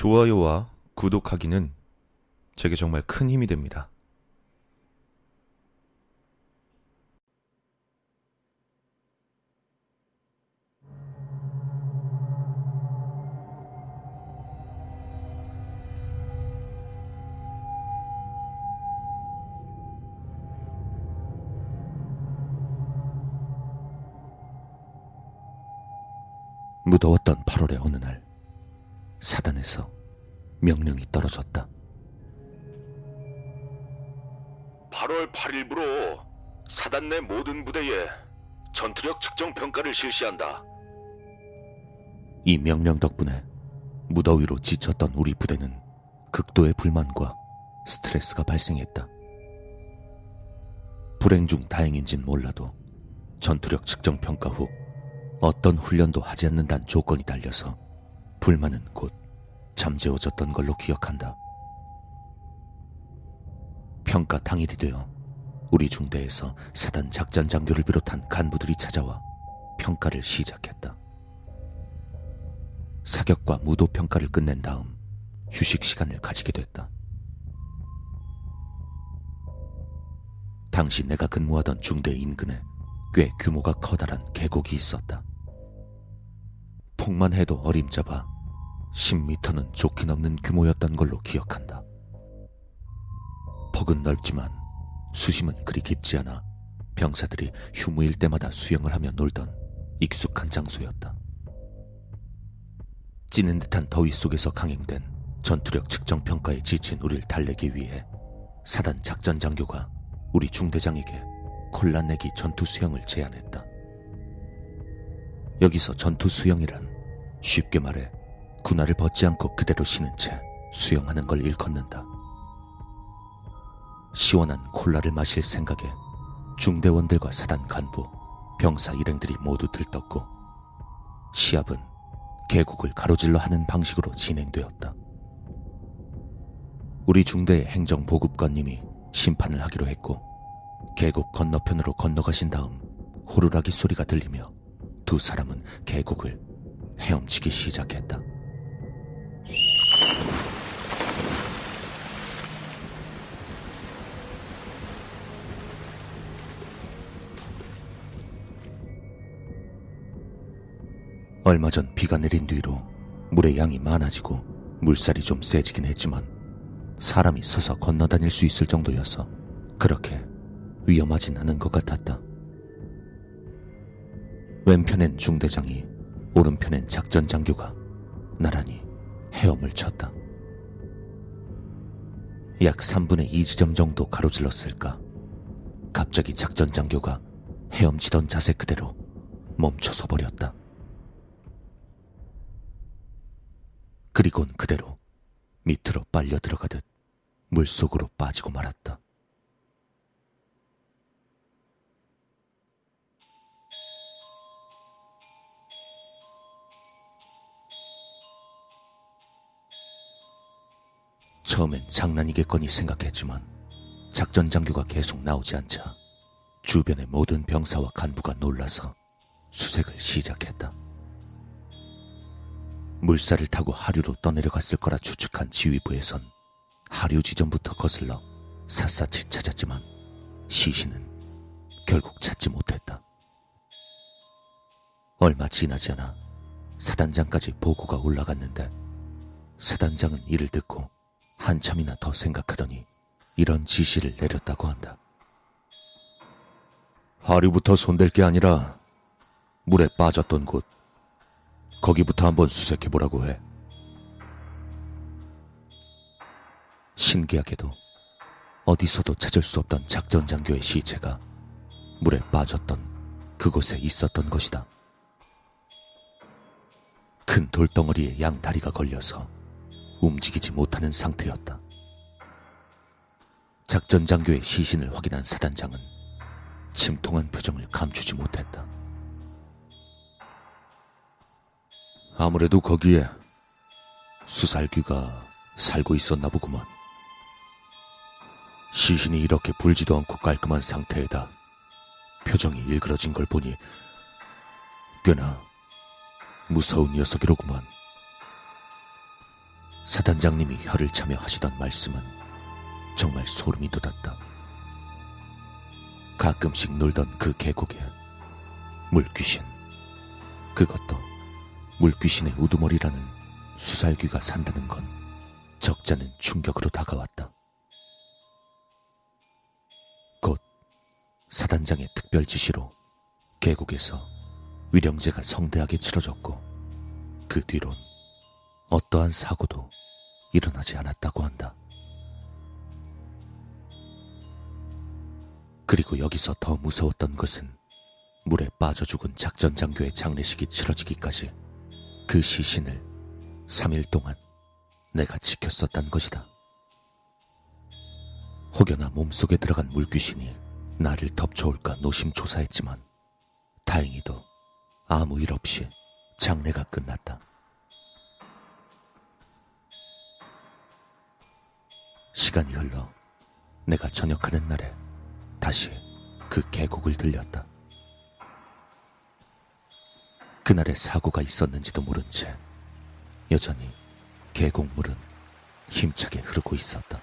좋아요와 구독하기는 제게 정말 큰 힘이 됩니다. 무더웠던 8월의 어느 날, 사단에서 명령이 떨어졌다. 8월 8일부로 사단 내 모든 부대에 전투력 측정 평가를 실시한다. 이 명령 덕분에 무더위로 지쳤던 우리 부대는 극도의 불만과 스트레스가 발생했다. 불행 중 다행인진 몰라도 전투력 측정 평가 후 어떤 훈련도 하지 않는다는 조건이 달려서 불만은 곧 잠재워졌던 걸로 기억한다. 평가 당일이 되어 우리 중대에서 사단 작전 장교를 비롯한 간부들이 찾아와 평가를 시작했다. 사격과 무도 평가를 끝낸 다음 휴식 시간을 가지게 됐다. 당시 내가 근무하던 중대 인근에 꽤 규모가 커다란 계곡이 있었다. 폭만 해도 어림잡아 10미터는 좋게 넘는 규모였던 걸로 기억한다. 폭은 넓지만 수심은 그리 깊지 않아 병사들이 휴무일 때마다 수영을 하며 놀던 익숙한 장소였다. 찌는 듯한 더위 속에서 강행된 전투력 측정 평가에 지친 우리를 달래기 위해 사단 작전 장교가 우리 중대장에게 콜라내기 전투 수영을 제안했다. 여기서 전투 수영이란 쉽게 말해 군화를 벗지 않고 그대로 쉬는 채 수영하는 걸 일컫는다. 시원한 콜라를 마실 생각에 중대원들과 사단 간부, 병사 일행들이 모두 들떴고 시합은 계곡을 가로질러 하는 방식으로 진행되었다. 우리 중대의 행정보급관님이 심판을 하기로 했고 계곡 건너편으로 건너가신 다음 호루라기 소리가 들리며 두 사람은 계곡을 헤엄치기 시작했다. 얼마 전 비가 내린 뒤로 물의 양이 많아지고 물살이 좀 세지긴 했지만 사람이 서서 건너다닐 수 있을 정도여서 그렇게 위험하진 않은 것 같았다. 왼편엔 중대장이 오른편엔 작전 장교가 나란히 헤엄을 쳤다. 약 3분의 2 지점 정도 가로질렀을까. 갑자기 작전 장교가 헤엄치던 자세 그대로 멈춰서 버렸다. 그리곤 그대로 밑으로 빨려 들어가듯 물속으로 빠지고 말았다. 처음엔 장난이겠거니 생각했지만 작전 장교가 계속 나오지 않자 주변의 모든 병사와 간부가 놀라서 수색을 시작했다. 물살을 타고 하류로 떠내려갔을 거라 추측한 지휘부에선 하류 지점부터 거슬러 샅샅이 찾았지만 시신은 결국 찾지 못했다. 얼마 지나지 않아 사단장까지 보고가 올라갔는데 사단장은 이를 듣고 한참이나 더 생각하더니 이런 지시를 내렸다고 한다. 하류부터 손댈 게 아니라 물에 빠졌던 곳, 거기부터 한번 수색해보라고 해. 신기하게도 어디서도 찾을 수 없던 작전 장교의 시체가 물에 빠졌던 그곳에 있었던 것이다. 큰 돌덩어리에 양 다리가 걸려서 움직이지 못하는 상태였다. 작전 장교의 시신을 확인한 사단장은 침통한 표정을 감추지 못했다. 아무래도 거기에 수살귀가 살고 있었나 보구만. 시신이 이렇게 불지도 않고 깔끔한 상태에다 표정이 일그러진 걸 보니 꽤나 무서운 녀석이로구만. 사단장님이 혀를 차며 하시던 말씀은 정말 소름이 돋았다. 가끔씩 놀던 그 계곡에 물귀신, 그것도 물귀신의 우두머리라는 수살귀가 산다는 건 적잖은 충격으로 다가왔다. 곧 사단장의 특별 지시로 계곡에서 위령제가 성대하게 치러졌고 그 뒤론 어떠한 사고도 일어나지 않았다고 한다. 그리고 여기서 더 무서웠던 것은 물에 빠져 죽은 작전 장교의 장례식이 치러지기까지 그 시신을 3일 동안 내가 지켰었단 것이다. 혹여나 몸속에 들어간 물귀신이 나를 덮쳐올까 노심초사했지만 다행히도 아무 일 없이 장례가 끝났다. 시간이 흘러 내가 전역하는 날에 다시 그 계곡을 들렸다. 그날의 사고가 있었는지도 모른 채 여전히 계곡물은 힘차게 흐르고 있었다.